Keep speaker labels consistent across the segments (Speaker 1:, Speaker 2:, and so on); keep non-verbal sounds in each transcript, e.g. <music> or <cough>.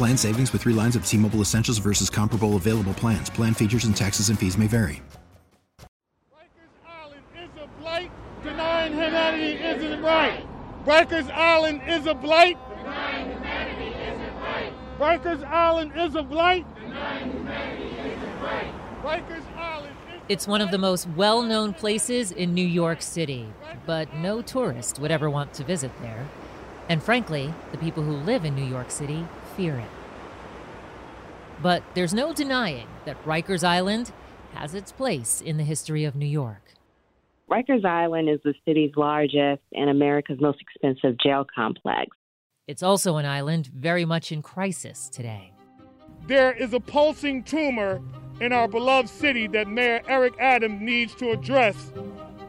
Speaker 1: Plan savings with three lines of T Mobile Essentials versus comparable available plans. Plan features and taxes and fees may vary.
Speaker 2: Rikers Island is a blight. Denying humanity isn't right. Rikers Island is a blight. Denying humanity isn't right. Rikers Island is a blight. Denying humanity isn't right. Rikers Island
Speaker 3: It's one of the most well known places in New York City, but no tourist would ever want to visit there. And frankly, the people who live in New York City fear it. But there's no denying that Rikers Island has its place in the history of New York.
Speaker 4: Rikers Island is the city's largest and America's most expensive jail complex.
Speaker 3: It's also an island very much in crisis today.
Speaker 2: There is a pulsing tumor in our beloved city that Mayor Eric Adams needs to address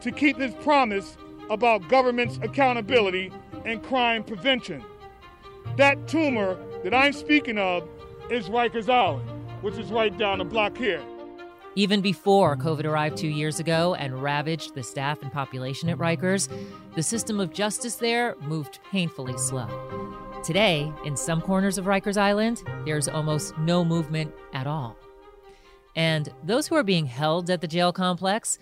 Speaker 2: to keep his promise about government's accountability and crime prevention. That tumor that I'm speaking of is Rikers Island, which is right down the block here.
Speaker 3: Even before COVID arrived two years ago and ravaged the staff and population at Rikers, the system of justice there moved painfully slow. Today, in some corners of Rikers Island, there's almost no movement at all. And those who are being held at the jail complex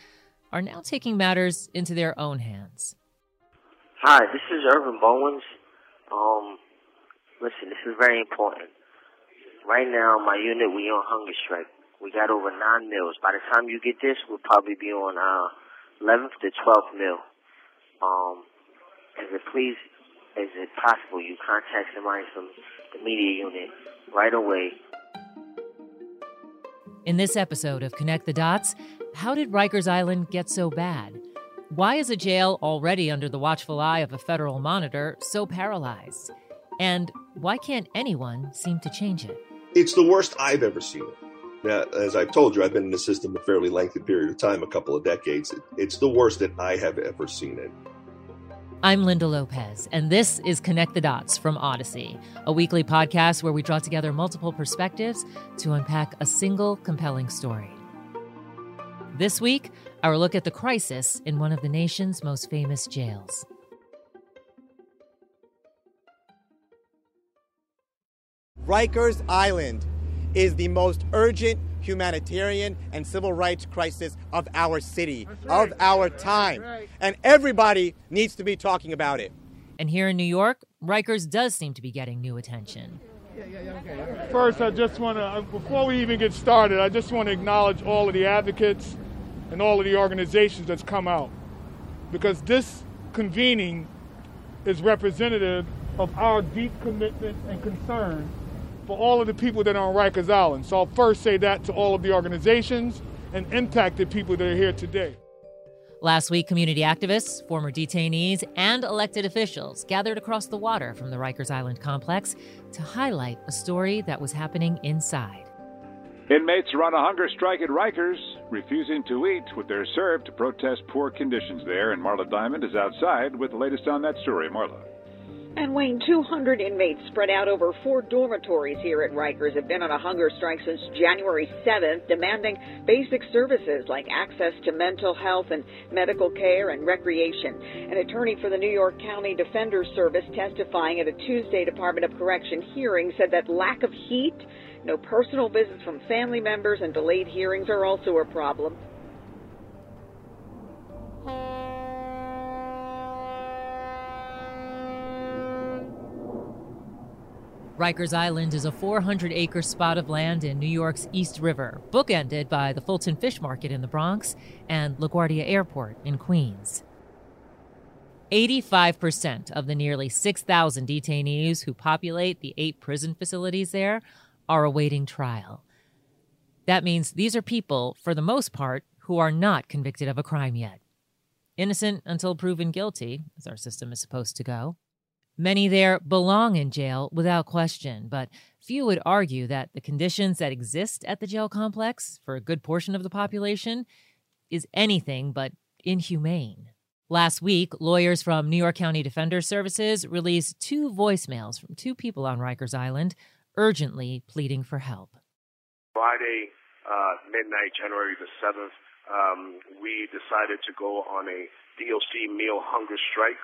Speaker 3: are now taking matters into their own hands.
Speaker 5: Hi, this is Irvin Bowens. Um, listen, this is very important. Right now, my unit, we on hunger strike. We got over nine meals. By the time you get this, we'll probably be on uh, 11th to 12th meal. Um, is it please, is it possible you contact somebody from the media unit right away?
Speaker 3: In this episode of Connect the Dots, how did Rikers Island get so bad? Why is a jail already under the watchful eye of a federal monitor so paralyzed? And why can't anyone seem to change it?
Speaker 6: It's the worst I've ever seen it. Now, as I've told you, I've been in the system a fairly lengthy period of time, a couple of decades. It's the worst that I have ever seen it.
Speaker 3: I'm Linda Lopez, and this is Connect the Dots from Odyssey, a weekly podcast where we draw together multiple perspectives to unpack a single compelling story. This week, our look at the crisis in one of the nation's most famous jails.
Speaker 7: Rikers Island is the most urgent humanitarian and civil rights crisis of our city,
Speaker 2: right.
Speaker 7: of our time.
Speaker 2: right.
Speaker 7: And everybody needs to be talking about it.
Speaker 3: And here in New York, Rikers does seem to be getting new attention.
Speaker 2: First, I just want to, uh, before we even get started, I just want to acknowledge all of the advocates and all of the organizations that's come out. Because this convening is representative of our deep commitment and concern for all of the people that are on Rikers Island. So I'll first say that to all of the organizations and impacted people that are here today.
Speaker 3: Last week, community activists, former detainees, and elected officials gathered across the water from the Rikers Island complex to highlight a story that was happening inside.
Speaker 8: Inmates are on a hunger strike at Rikers, refusing to eat what they're served to protest poor conditions there. And Marla Diamond is outside with the latest on that story. Marla.
Speaker 9: And Wayne, 200 inmates spread out over four dormitories here at Rikers have been on a hunger strike since January 7th, demanding basic services like access to mental health and medical care and recreation. An attorney for the New York County Defender Service testifying at a Tuesday Department of Correction hearing said that lack of heat, no personal visits from family members, and delayed hearings are also a problem.
Speaker 3: Rikers Island is a 400 acre spot of land in New York's East River, bookended by the Fulton Fish Market in the Bronx and LaGuardia Airport in Queens. 85% of the nearly 6,000 detainees who populate the eight prison facilities there are awaiting trial. That means these are people, for the most part, who are not convicted of a crime yet. Innocent until proven guilty, as our system is supposed to go. Many there belong in jail without question, but few would argue that the conditions that exist at the jail complex for a good portion of the population is anything but inhumane. Last week, lawyers from New York County Defender Services released two voicemails from two people on Rikers Island urgently pleading for help.
Speaker 10: Friday, uh, midnight, January the 7th, um, we decided to go on a DOC meal hunger strike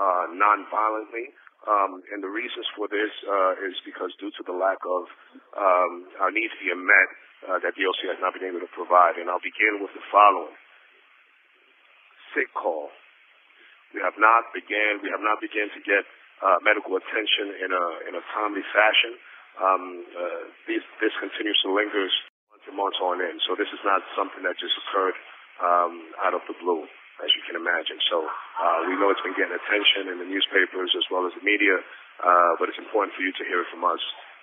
Speaker 10: uh, non-violently. Um, and the reasons for this uh, is because due to the lack of um, our needs being met uh, that DOC has not been able to provide. And I'll begin with the following. Sick call. We have not began. We have not begun to get uh, medical attention in a in a timely fashion. Um, uh, this this continues to linger months and months on end. So this is not something that just occurred um, out of the blue, as you can imagine. So uh, we know it's been getting attention in the newspapers as well as the media, uh, but it's important for you to hear it from us.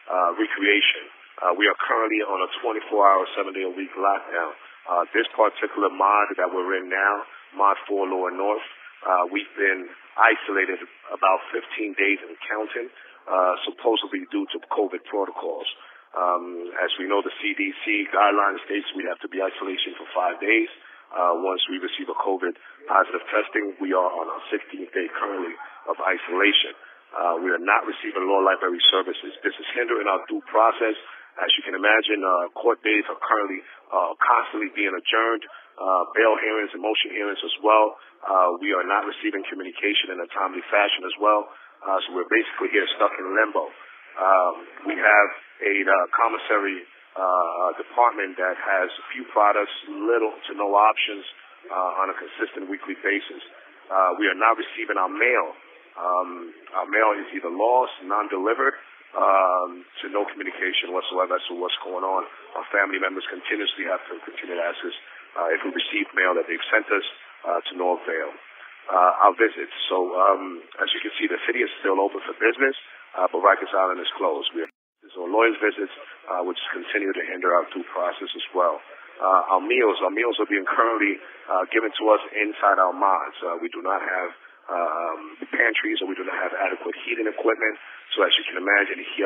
Speaker 10: Uh, recreation. Uh, we are currently on a 24-hour, seven-day-a-week lockdown. Uh, this particular mod that we're in now, Mod 4 Lower North, uh, we've been isolated about 15 days and counting, uh, supposedly due to COVID protocols. Um, as we know, the CDC guidelines states we have to be isolation for five days. Uh, once we receive a COVID positive testing, we are on our 16th day currently of isolation. Uh, we are not receiving law library services. This is hindering our due process. As you can imagine, uh, court days are currently uh, constantly being adjourned uh, bail hearings and motion hearings as well. Uh, we are not receiving communication in a timely fashion as well. Uh, so we're basically here stuck in limbo. Um, we have a uh, commissary uh, department that has few products, little to no options uh, on a consistent weekly basis. Uh, we are not receiving our mail. Um, our mail is either lost, non-delivered, um, to no communication whatsoever as to what's going on. Our family members continuously have to continue to ask us uh, if we receive mail that they've sent us uh, to no avail. Uh, our visits. So um, as you can see, the city is still open for business, uh, but Rikers Island is closed. We have so lawyers' visits, uh, which continue to hinder our due process as well. Uh, our meals, our meals are being currently uh, given to us inside our mods. Uh, we do not have um, pantries or we do not have adequate heating equipment. So as you can imagine, he,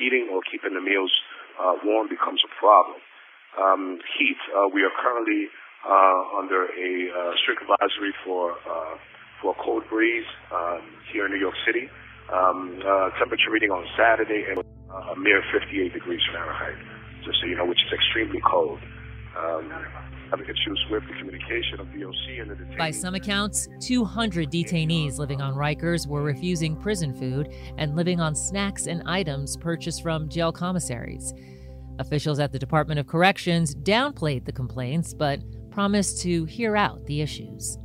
Speaker 10: heating or keeping the meals uh, warm becomes a problem um, heat. Uh, we are currently uh, under a uh, strict advisory for uh, for cold breeze um, here in New York City. Um, uh, temperature reading on Saturday and uh, a mere 58 degrees Fahrenheit, just so you know, which is extremely cold. Um, having issues with the communication of and the.
Speaker 3: By some accounts, 200 detainees living on Rikers were refusing prison food and living on snacks and items purchased from jail commissaries. Officials at the Department of Corrections downplayed the complaints but promised to hear out the issues.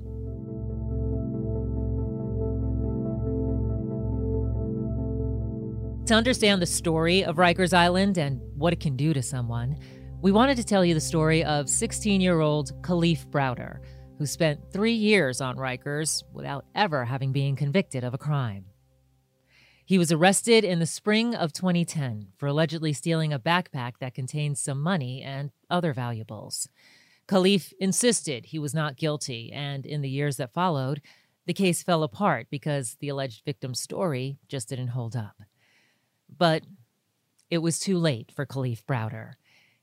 Speaker 3: To understand the story of Rikers Island and what it can do to someone, we wanted to tell you the story of 16 year old Kalief Browder, who spent three years on Rikers without ever having been convicted of a crime. He was arrested in the spring of 2010 for allegedly stealing a backpack that contained some money and other valuables. Kalief insisted he was not guilty, and in the years that followed, the case fell apart because the alleged victim's story just didn't hold up. But it was too late for Kalief Browder.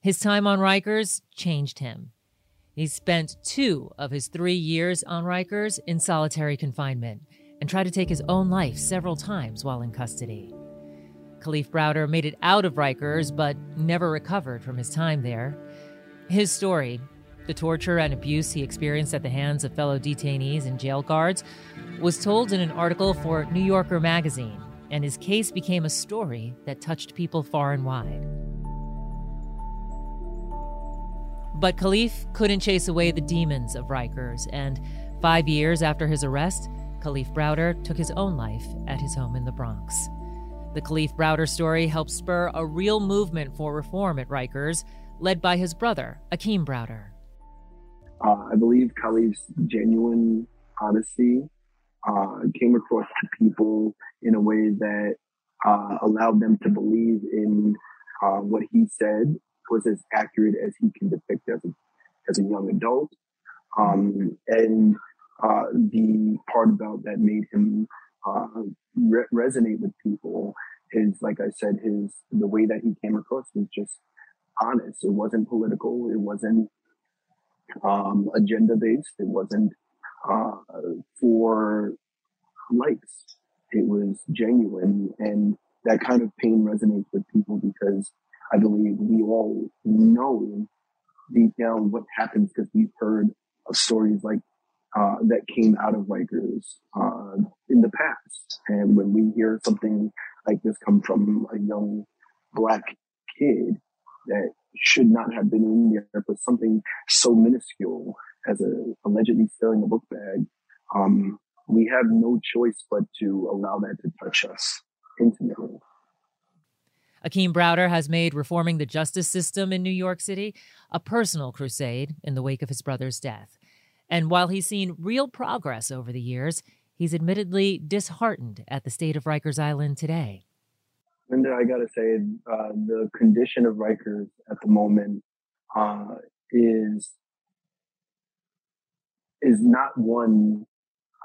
Speaker 3: His time on Rikers changed him. He spent two of his three years on Rikers in solitary confinement and tried to take his own life several times while in custody. Kalief Browder made it out of Rikers but never recovered from his time there. His story, the torture and abuse he experienced at the hands of fellow detainees and jail guards, was told in an article for New Yorker magazine, and his case became a story that touched people far and wide. But Kalief couldn't chase away the demons of Rikers, and five years after his arrest, Kalief Browder took his own life at his home in the Bronx. The Kalief Browder story helped spur a real movement for reform at Rikers, led by his brother, Akeem Browder.
Speaker 11: Uh, I believe Kalief's genuine honesty uh, came across to people in a way that uh, allowed them to believe in uh, what he said was as accurate as he can depict as a, as a young adult. Um, and uh, the part about that made him uh, re- resonate with people is, like I said, his the way that he came across was just honest. It wasn't political. It wasn't um, agenda based. It wasn't uh, for likes. It was genuine, and that kind of pain resonates with people because I believe we all know deep down what happens because we've heard of stories like uh, that came out of Rikers uh, in the past. And when we hear something like this come from a young black kid that should not have been in there for something so minuscule as a allegedly stealing a book bag, um, we have no choice but to allow that to touch us intimately.
Speaker 3: Akeem Browder has made reforming the justice system in New York City a personal crusade in the wake of his brother's death. And while he's seen real progress over the years, he's admittedly disheartened at the state of Rikers Island today.
Speaker 11: Linda, I gotta say, uh, the condition of Rikers at the moment uh, is is not one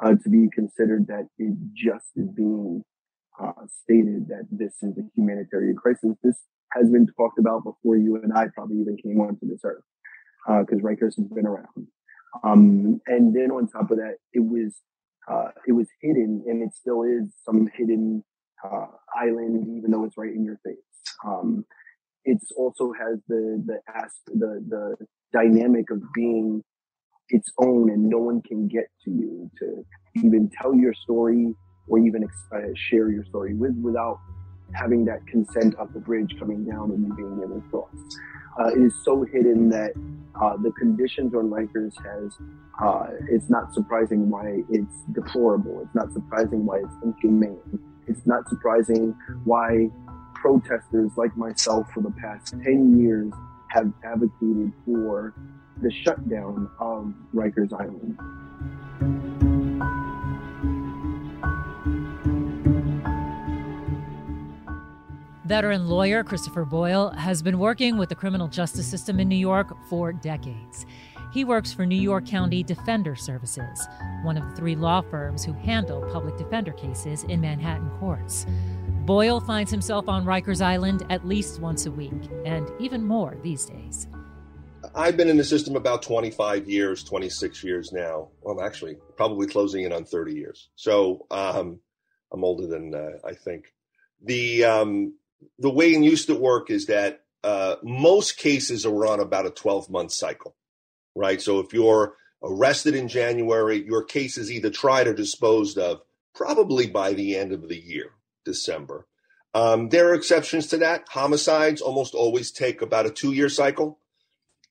Speaker 11: uh, to be considered that it just is being uh, stated that this is a humanitarian crisis. This has been talked about before you and I probably even came onto this earth because uh, Rikers has been around. Um, and then on top of that, it was uh, it was hidden, and it still is some hidden uh, island, even though it's right in your face. Um, it also has the the the the dynamic of being its own, and no one can get to you to even tell your story or even uh, share your story with without having that consent of the bridge coming down and you being able to cross. Uh, it is so hidden that uh, the conditions on Rikers has, uh, it's not surprising why it's deplorable. It's not surprising why it's inhumane. It's not surprising why protesters like myself for the past 10 years have advocated for the shutdown of Rikers Island.
Speaker 3: Veteran lawyer Christopher Boyle has been working with the criminal justice system in New York for decades. He works for New York County Defender Services, one of the three law firms who handle public defender cases in Manhattan courts. Boyle finds himself on Rikers Island at least once a week, and even more these days.
Speaker 6: I've been in the system about 25 years, 26 years now. Well, actually, probably closing in on 30 years. So um, I'm older than uh, I think. The um, the way it used to work is that uh, most cases are on about a 12 month cycle, right? So if you're arrested in January, your case is either tried or disposed of probably by the end of the year, December. Um, there are exceptions to that. Homicides almost always take about a two year cycle.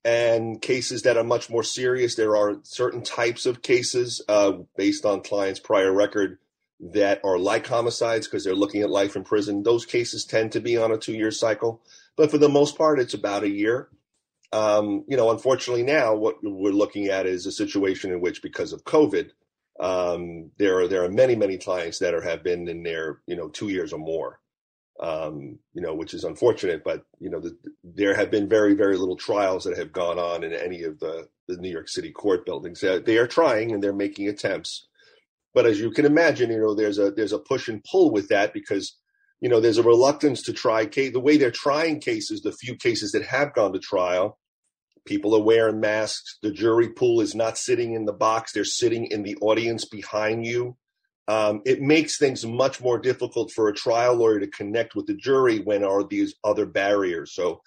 Speaker 6: And cases that are much more serious, there are certain types of cases uh, based on clients' prior record that are like homicides because they're looking at life in prison. Those cases tend to be on a two year cycle, but for the most part, it's about a year. Um, you know, unfortunately, now what we're looking at is a situation in which, because of COVID, um, there are there are many many clients that are have been in there, you know, two years or more. Um, you know, which is unfortunate, but you know, the, there have been very very little trials that have gone on in any of the the New York City court buildings. They are trying and they're making attempts but as you can imagine, you know, there's a there's a push and pull with that because you know there's a reluctance to try case. The way they're trying cases, the few cases that have gone to trial, people are wearing masks. The jury pool is not sitting in the box; they're sitting in the audience behind you. Um, it makes things much more difficult for a trial lawyer to connect with the jury when are these other barriers. So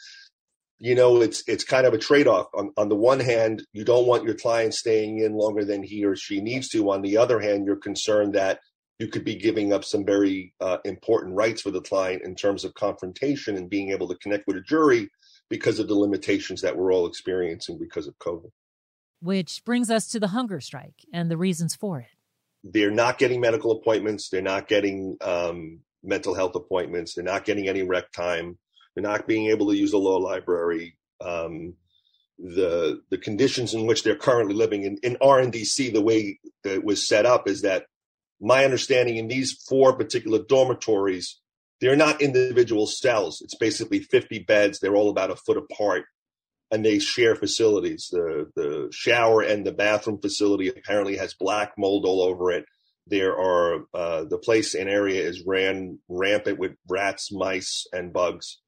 Speaker 6: you know, it's it's kind of a trade off. On, on the one hand, you don't want your client staying in longer than he or she needs to. On the other hand, you're concerned that you could be giving up some very uh, important rights for the client in terms of confrontation and being able to connect with a jury because of the limitations that we're all experiencing because of COVID.
Speaker 3: Which brings us to the hunger strike and the reasons for it.
Speaker 6: They're not getting medical appointments. They're not getting um, mental health appointments. They're not getting any rec time. They're not being able to use the law library. Um, the the conditions in which they're currently living in, in RNDC, the way that it was set up is that my understanding in these four particular dormitories, they're not individual cells. It's basically 50 beds. They're all about a foot apart and they share facilities. The the shower and the bathroom facility apparently has black mold all over it. There are uh, the place and area is ran rampant with rats, mice, and bugs.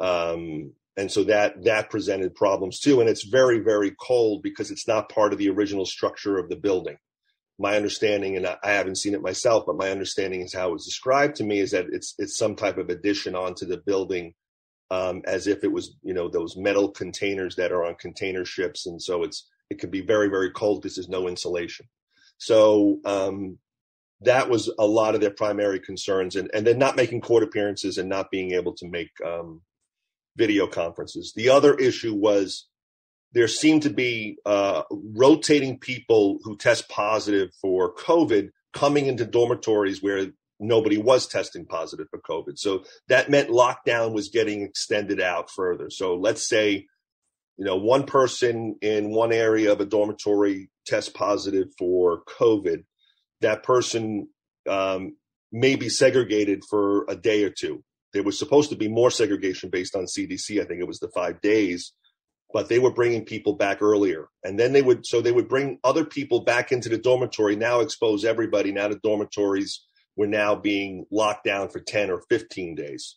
Speaker 6: Um, and so that that presented problems too and it's very very cold because it's not part of the original structure of the building my understanding and i haven't seen it myself but my understanding is how it was described to me is that it's it's some type of addition onto the building um, as if it was you know those metal containers that are on container ships and so it's it could be very very cold because there's no insulation so um, that was a lot of their primary concerns and and then not making court appearances and not being able to make um, video conferences. The other issue was there seemed to be uh, rotating people who test positive for COVID coming into dormitories where nobody was testing positive for COVID. So that meant lockdown was getting extended out further. So let's say, you know, one person in one area of a dormitory tests positive for COVID. That person um, may be segregated for a day or two there was supposed to be more segregation based on CDC. I think it was the five days, but they were bringing people back earlier. And then they would, so they would bring other people back into the dormitory, now expose everybody. Now the dormitories were now being locked down for 10 or 15 days.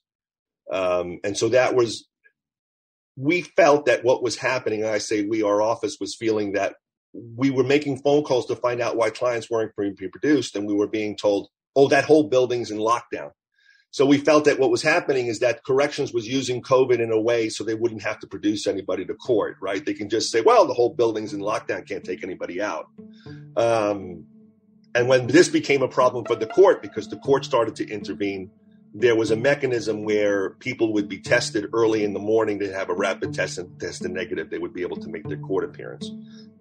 Speaker 6: Um, and so that was, we felt that what was happening, and I say we, our office was feeling that we were making phone calls to find out why clients weren't being produced, and we were being told, oh, that whole building's in lockdown. So we felt that what was happening is that corrections was using COVID in a way so they wouldn't have to produce anybody to court, right? They can just say, well, the whole building's in lockdown, can't take anybody out. Um, and when this became a problem for the court, because the court started to intervene, there was a mechanism where people would be tested early in the morning to have a rapid test and test a negative. They would be able to make their court appearance.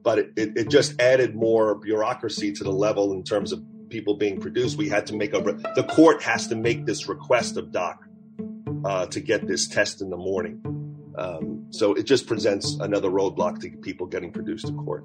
Speaker 6: But it, it, it just added more bureaucracy to the level in terms of people being produced, we had to make a the court has to make this request of doc uh, to get this test in the morning. Um, so it just presents another roadblock to people getting produced to court.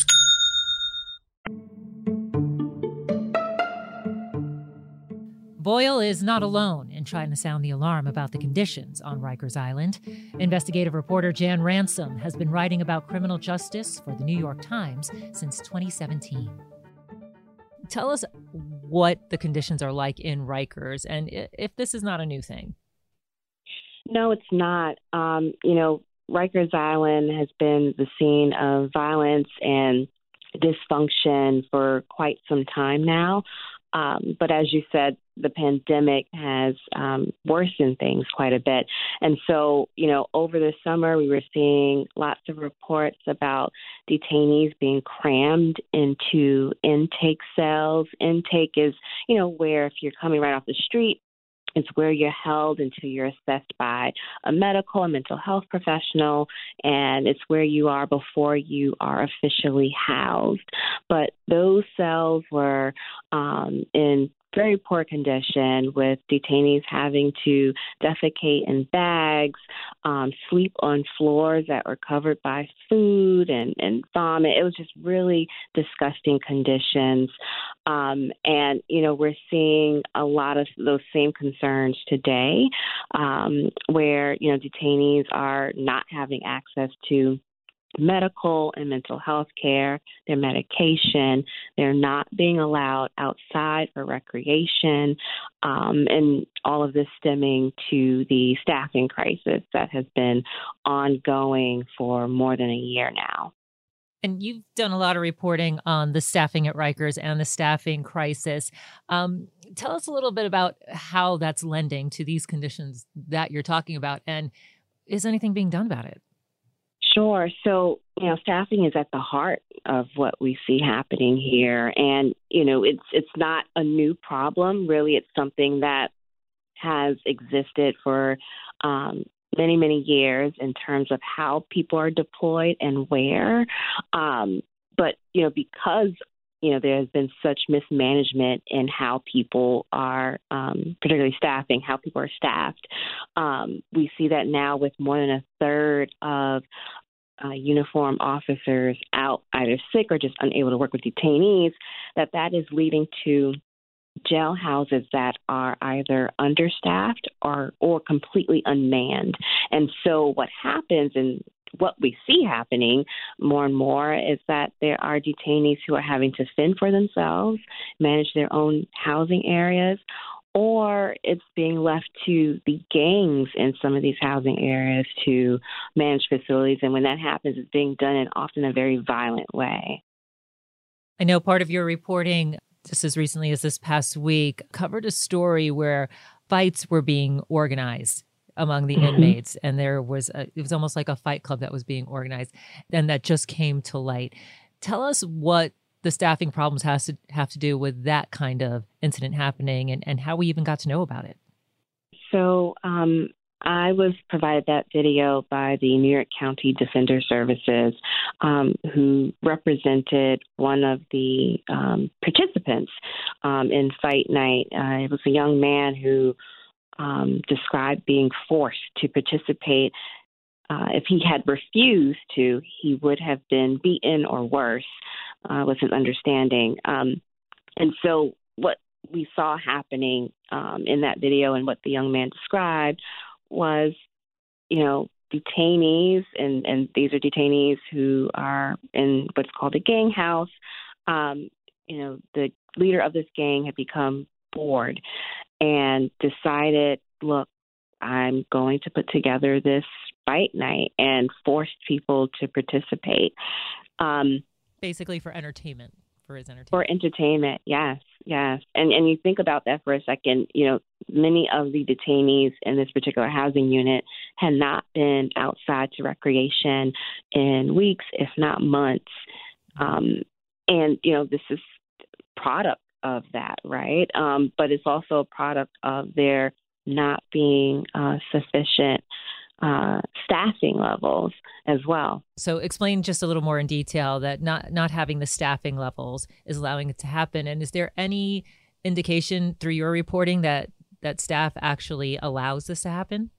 Speaker 3: Boyle is not alone in trying to sound the alarm about the conditions on Rikers Island. Investigative reporter Jan Ransom has been writing about criminal justice for the New York Times since 2017. Tell us what the conditions are like in Rikers and if this is not a new thing.
Speaker 4: No, it's not. Um, you know, Rikers Island has been the scene of violence and dysfunction for quite some time now. Um, but as you said, the pandemic has um, worsened things quite a bit. And so, you know, over the summer, we were seeing lots of reports about detainees being crammed into intake cells. Intake is, you know, where if you're coming right off the street, it's where you're held until you're assessed by a medical and mental health professional, and it's where you are before you are officially housed. But those cells were um, in very poor condition with detainees having to defecate in bags, um, sleep on floors that were covered by food and, and vomit. It was just really disgusting conditions. Um, and, you know, we're seeing a lot of those same concerns today um, where, you know, detainees are not having access to medical and mental health care, their medication. They're not being allowed outside for recreation, um, and all of this stemming to the staffing crisis that has been ongoing for more than a year now.
Speaker 3: And you've done a lot of reporting on the staffing at Rikers and the staffing crisis. Um, tell us a little bit about how that's lending to these conditions that you're talking about, and is anything being done about it?
Speaker 4: Sure. So, you know, staffing is at the heart of what we see happening here, and you know, it's it's not a new problem. Really, it's something that has existed for um, many many years in terms of how people are deployed and where. Um, but you know, because you know there has been such mismanagement in how people are, um, particularly staffing, how people are staffed. Um, we see that now with more than a third of uh, uniform officers out either sick or just unable to work with detainees, that that is leading to jail houses that are either understaffed or or completely unmanned. And so what happens and what we see happening more and more is that there are detainees who are having to fend for themselves, manage their own housing areas, or it's being left to the gangs in some of these housing areas to manage facilities. And when that happens, it's being done in often a very violent way.
Speaker 3: I know part of your reporting, just as recently as this past week, covered a story where fights were being organized among the mm-hmm. inmates and there was a, it was almost like a fight club that was being organized and that just came to light tell us what the staffing problems has to have to do with that kind of incident happening and, and how we even got to know about it?
Speaker 4: So um, I was provided that video by the New York County Defender Services, um, who represented one of the um, participants um, in Fight Night. Uh, it was a young man who um, described being forced to participate. Uh, if he had refused to, he would have been beaten or worse uh, was his understanding. Um, and so what we saw happening um, in that video and what the young man described was, you know, detainees, and, and these are detainees who are in what's called a gang house. Um, you know, the leader of this gang had become bored and decided, look, I'm going to put together this fight night and forced people to participate. Um,
Speaker 3: basically for entertainment for his entertainment.
Speaker 4: For entertainment yes yes. And and you think about that for a second you know many of the detainees in this particular housing unit had not been outside to recreation in weeks if not months. Um and you know this is product of that right? Um but it's also a product of their not being uh, sufficient uh, staffing levels as well.
Speaker 3: So, explain just a little more in detail that not not having the staffing levels is allowing it to happen. And is there any indication through your reporting that that staff actually allows this to happen?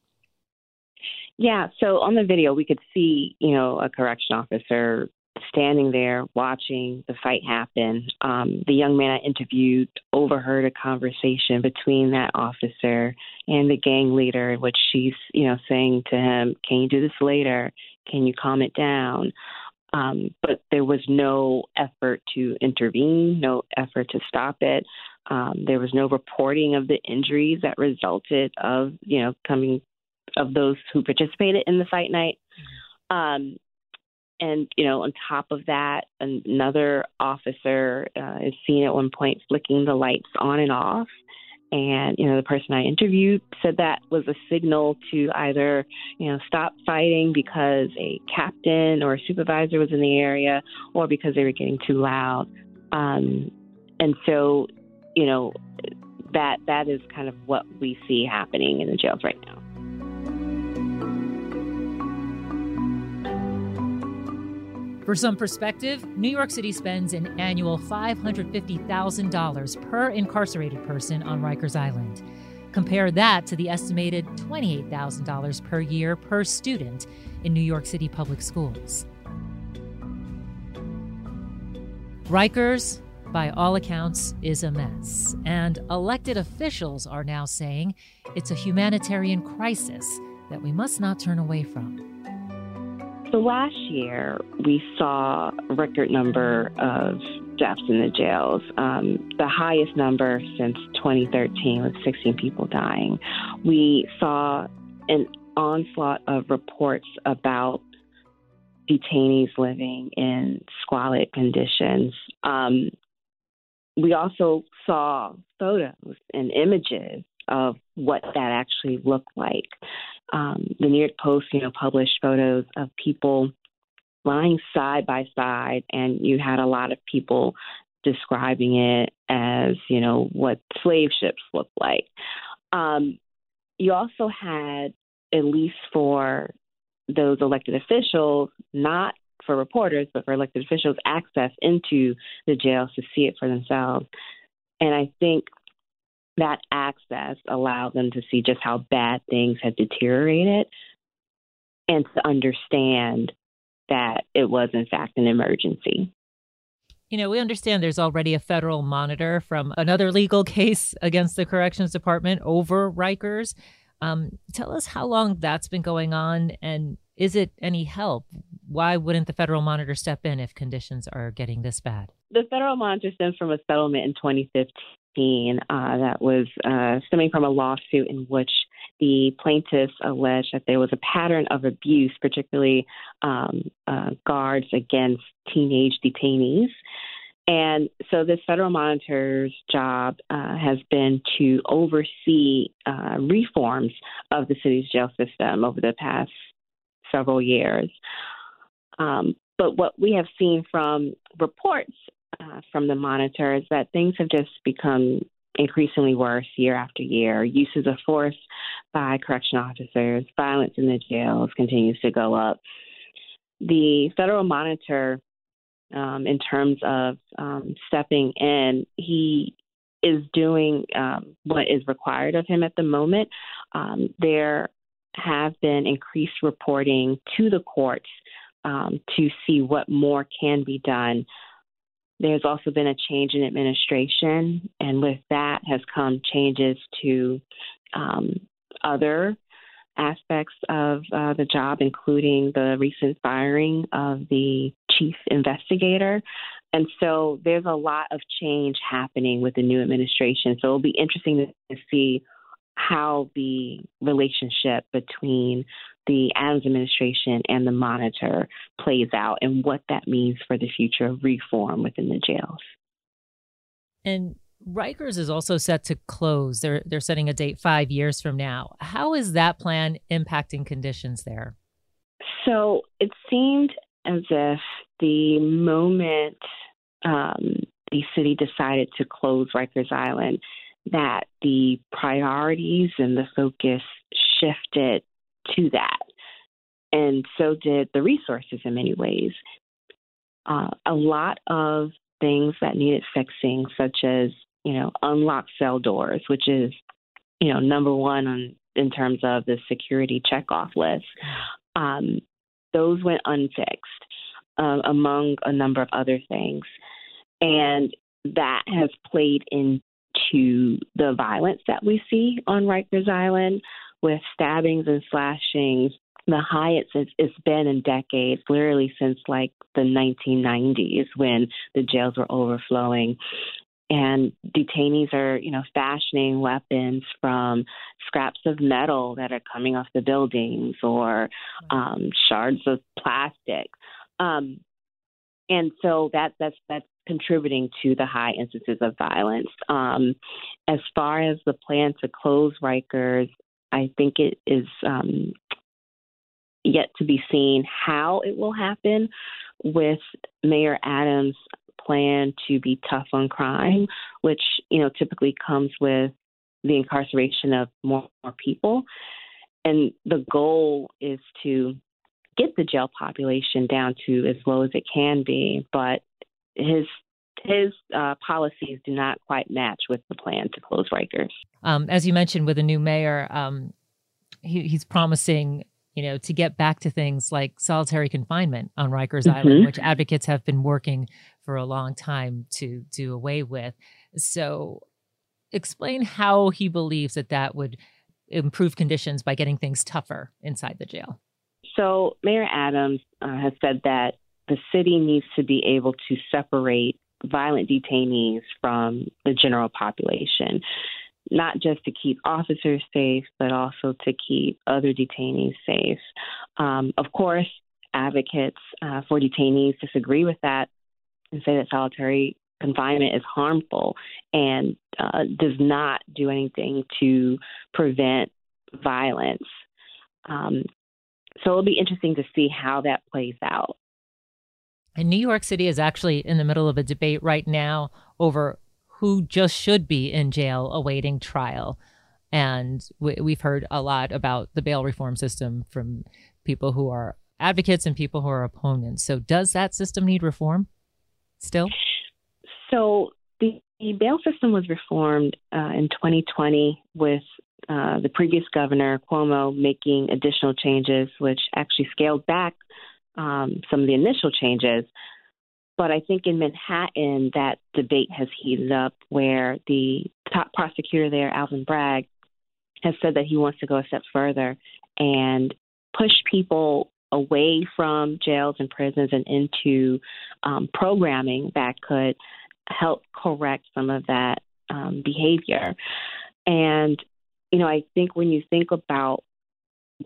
Speaker 4: Yeah. So on the video, we could see, you know, a correction officer standing there watching the fight happen. Um, the young man I interviewed overheard a conversation between that officer and the gang leader, in which she's, you know, saying to him, "Can you do this later? Can you calm it down?" Um, but there was no effort to intervene, no effort to stop it. Um, there was no reporting of the injuries that resulted of, you know, coming of those who participated in the fight night. Um, and you know, on top of that, another officer uh, is seen at one point flicking the lights on and off. And you know, the person I interviewed said that was a signal to either you know stop fighting because a captain or a supervisor was in the area, or because they were getting too loud. Um, and so, you know, that that is kind of what we see happening in the jails right now.
Speaker 3: For some perspective, New York City spends an annual $550,000 per incarcerated person on Rikers Island. Compare that to the estimated $28,000 per year per student in New York City public schools. Rikers, by all accounts, is a mess, and elected officials are now saying it's a humanitarian crisis that we must not turn away from.
Speaker 4: So last year, we saw a record number of deaths in the jails, um, the highest number since 2013, with 16 people dying. We saw an onslaught of reports about detainees living in squalid conditions. Um, we also saw photos and images of what that actually looked like. Um, the New York Post, you know, published photos of people lying side by side, and you had a lot of people describing it as, you know, what slave ships look like. Um, you also had, at least for those elected officials, not for reporters, but for elected officials, access into the jails to see it for themselves. And I think that access allowed them to see just how bad things had deteriorated and to understand that it was, in fact, an emergency.
Speaker 3: You know, we understand there's already a federal monitor from another legal <laughs> case against the Corrections Department over Rikers. Um, tell us how long that's been going on and is it any help? Why wouldn't the federal monitor step in if conditions are getting this bad?
Speaker 4: The federal monitor stems from a settlement in 2015 uh, that was uh, stemming from a lawsuit in which the plaintiffs alleged that there was a pattern of abuse, particularly um, uh, guards against teenage detainees. And so, this federal monitor's job uh, has been to oversee uh, reforms of the city's jail system over the past several years. Um, but what we have seen from reports uh, from the monitor is that things have just become increasingly worse year after year. Uses of force by correction officers, violence in the jails continues to go up. The federal monitor, um, in terms of um, stepping in, he is doing um, what is required of him at the moment. Um, there have been increased reporting to the courts um, to see what more can be done there's also been a change in administration, and with that has come changes to um, other aspects of uh, the job, including the recent firing of the chief investigator. And so there's a lot of change happening with the new administration. So it'll be interesting to see how the relationship between the Adams administration and the monitor plays out and what that means for the future of reform within the jails.
Speaker 3: And Rikers is also set to close. They're they're setting a date 5 years from now. How is that plan impacting conditions there?
Speaker 4: So, it seemed as if the moment um, the city decided to close Rikers Island, that the priorities and the focus shifted to that. And so did the resources in many ways. Uh, a lot of things that needed fixing, such as, you know, unlock cell doors, which is, you know, number one on, in terms of the security checkoff list, um, those went unfixed. uh, among a number of other things. And that has played into the violence that we see on Rikers Island with stabbings and slashings. The highest it's, it's been in decades, literally since like the 1990s when the jails were overflowing and detainees are, you know, fashioning weapons from scraps of metal that are coming off the buildings or um, shards of plastic. Um, and so that that's that's contributing to the high instances of violence. Um, as far as the plan to close Rikers, I think it is um, yet to be seen how it will happen with Mayor Adams' plan to be tough on crime, which you know typically comes with the incarceration of more, more people. And the goal is to get the jail population down to as low as it can be, but his his uh, policies do not quite match with the plan to close Rikers.
Speaker 3: Um, as you mentioned, with a new mayor, um, he, he's promising, you know, to get back to things like solitary confinement on Rikers mm-hmm. Island, which advocates have been working for a long time to do away with. So, explain how he believes that that would improve conditions by getting things tougher inside the jail.
Speaker 4: So, Mayor Adams uh, has said that the city needs to be able to separate violent detainees from the general population, not just to keep officers safe, but also to keep other detainees safe. Um, of course, advocates uh, for detainees disagree with that and say that solitary confinement is harmful and uh, does not do anything to prevent violence. Um, so it'll be interesting to see how that plays out.
Speaker 3: And New York City is actually in the middle of a debate right now over who just should be in jail awaiting trial. And we, have heard a lot about the bail reform system from people who are advocates and people who are opponents. So, does that system need reform still?
Speaker 4: So, the, the bail system was reformed uh, in 2020 with uh, the previous governor, Cuomo, making additional changes, which actually scaled back um, some of the initial changes. But I think in Manhattan, that debate has heated up where the top prosecutor there, Alvin Bragg, has said that he wants to go a step further and push people away from jails and prisons and into um, programming that could help correct some of that um, behavior. And, you know, I think when you think about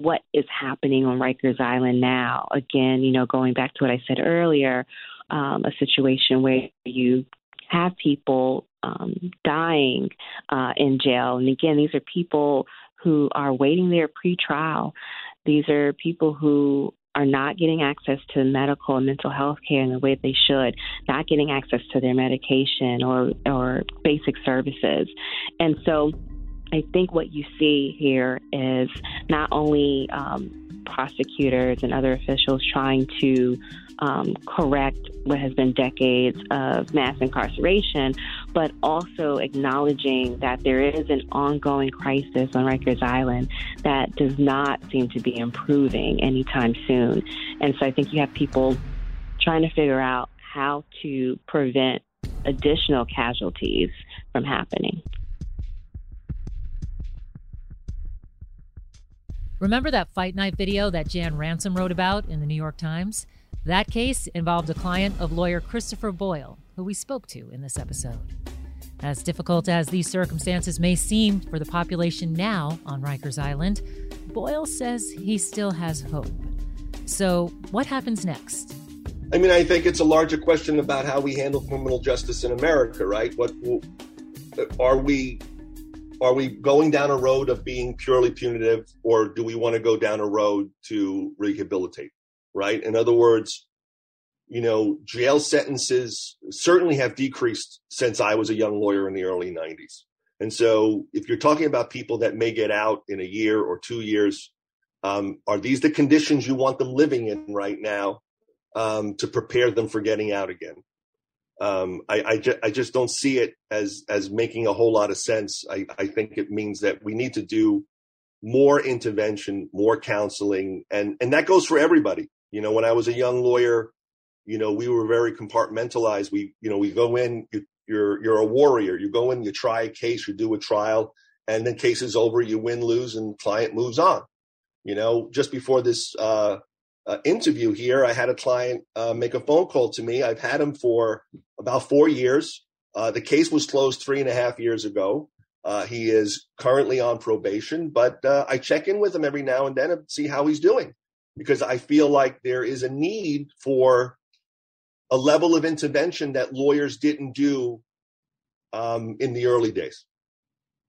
Speaker 4: what is happening on Rikers Island now. Again, you know, going back to what I said earlier, um, a situation where you have people um, dying uh, in jail. And again, these are people who are waiting their pretrial. These are people who are not getting access to medical and mental health care in the way they should, not getting access to their medication or or basic services. And so I think what you see here is not only um, prosecutors and other officials trying to um, correct what has been decades of mass incarceration, but also acknowledging that there is an ongoing crisis on Rikers Island that does not seem to be improving anytime soon. And so I think you have people trying to figure out how to prevent additional casualties from happening.
Speaker 3: Remember that fight night video that Jan Ransom wrote about in the New York Times? That case involved a client of lawyer Christopher Boyle, who we spoke to in this episode. As difficult as these circumstances may seem for the population now on Rikers Island, Boyle says he still has hope. So, what happens next?
Speaker 6: I mean, I think it's a larger question about how we handle criminal justice in America, right? What are we are we going down a road of being purely punitive or do we want to go down a road to rehabilitate right? In other words you know jail sentences certainly have decreased since i was a young lawyer in the early 90s and so if you're talking about people that may get out in a year or two years um, are these the conditions you want them living in right now um, to prepare them for getting out again um, I, I, ju- I, just don't see it as as making a whole lot of sense. I, I think it means that we need to do more intervention, more counseling, and and that goes for everybody. You know, when I was a young lawyer, you know, we were very compartmentalized. We, you know, we go in, you, you're, you're a warrior. You go in, you try a case, you do a trial, and then case is over, you win, lose, and client moves on. You know, just before this uh, uh, interview here, I had a client uh, make a phone call to me. I've had him for about four years. Uh, the case was closed three and a half years ago. Uh, he is currently on probation, but uh, I check in with him every now and then and see how he's doing because I feel like there is a need for a level of intervention that lawyers didn't do um, in the early days,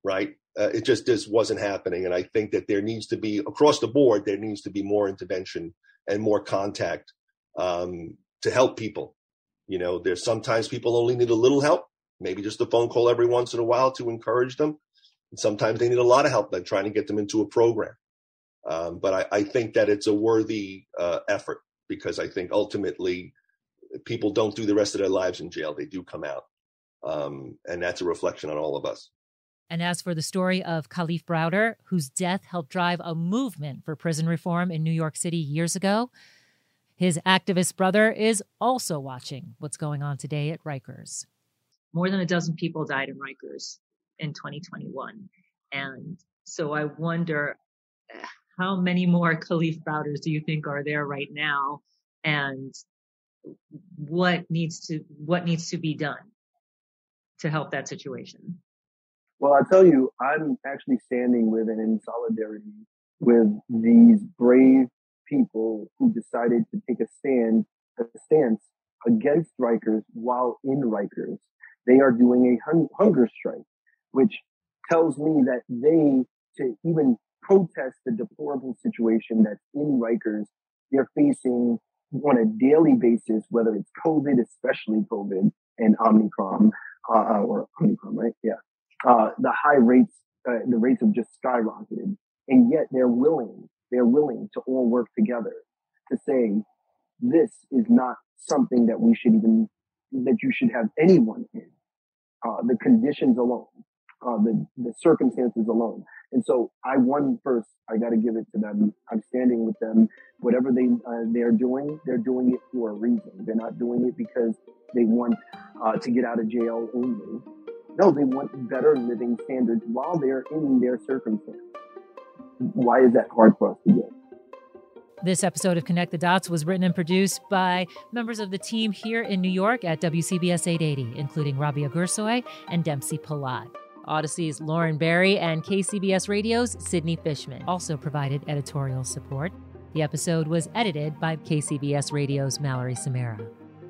Speaker 6: right? Uh, it just just wasn't happening, and I think that there needs to be across the board there needs to be more intervention and more contact um, to help people. You know, there's sometimes people only need a little help, maybe just a phone call every once in a while to encourage them. And sometimes they need a lot of help, like trying to get them into a program. Um, but I, I, think that it's a worthy uh, effort because I think ultimately people don't do the rest of their lives in jail; they do come out, um, and that's a reflection on all of us.
Speaker 3: And as for the story of Kalief Browder, whose death helped drive a movement for prison reform in New York City years ago, his activist brother is also watching what's going on today at Rikers.
Speaker 12: More than a dozen people died in Rikers in 2021. And so I wonder how many more Kalief Browders do you think are there right now? And what needs to what needs to be done to help that situation?
Speaker 11: Well, I'll tell you, I'm actually standing with and in solidarity with these brave people who decided to take a stand, a stance against Rikers while in Rikers. They are doing a hung- hunger strike, which tells me that they, to even protest the deplorable situation that's in Rikers, they're facing on a daily basis, whether it's COVID, especially COVID and Omicron, uh, or Omicron, right? Yeah uh, the high rates, uh, the rates have just skyrocketed. And yet they're willing, they're willing to all work together to say, this is not something that we should even, that you should have anyone in. Uh, the conditions alone, uh, the, the circumstances alone. And so I won first. I got to give it to them. I'm standing with them. Whatever they uh, they're doing, they're doing it for a reason. They're not doing it because they want uh, to get out of jail only. No, they want better living standards while they're in their circumstance. Why is that hard for us to get?
Speaker 3: This episode of Connect the Dots was written and produced by members of the team here in New York at WCBS 880, including Rabia Gursoy and Dempsey Palat. Audacy's Lauren Barry and KCBS Radio's Sydney Fishman also provided editorial support. The episode was edited by KCBS Radio's Mallory Samara.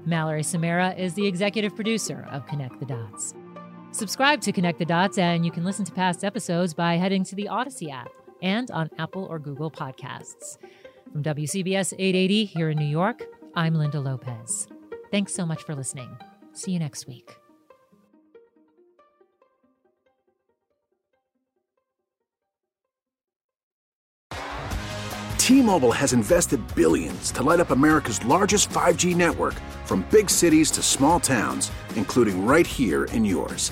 Speaker 3: Mallory Samara is the executive producer of Connect the Dots. Subscribe to Connect the Dots, and you can listen to past episodes by heading to the Audacy app and on Apple or Google Podcasts. From WCBS 880 here in New York, I'm Linda Lopez. Thanks so much for listening. See you next week.
Speaker 13: T Mobile has invested billions to light up America's largest 5G network from big cities to small towns, including right here in yours.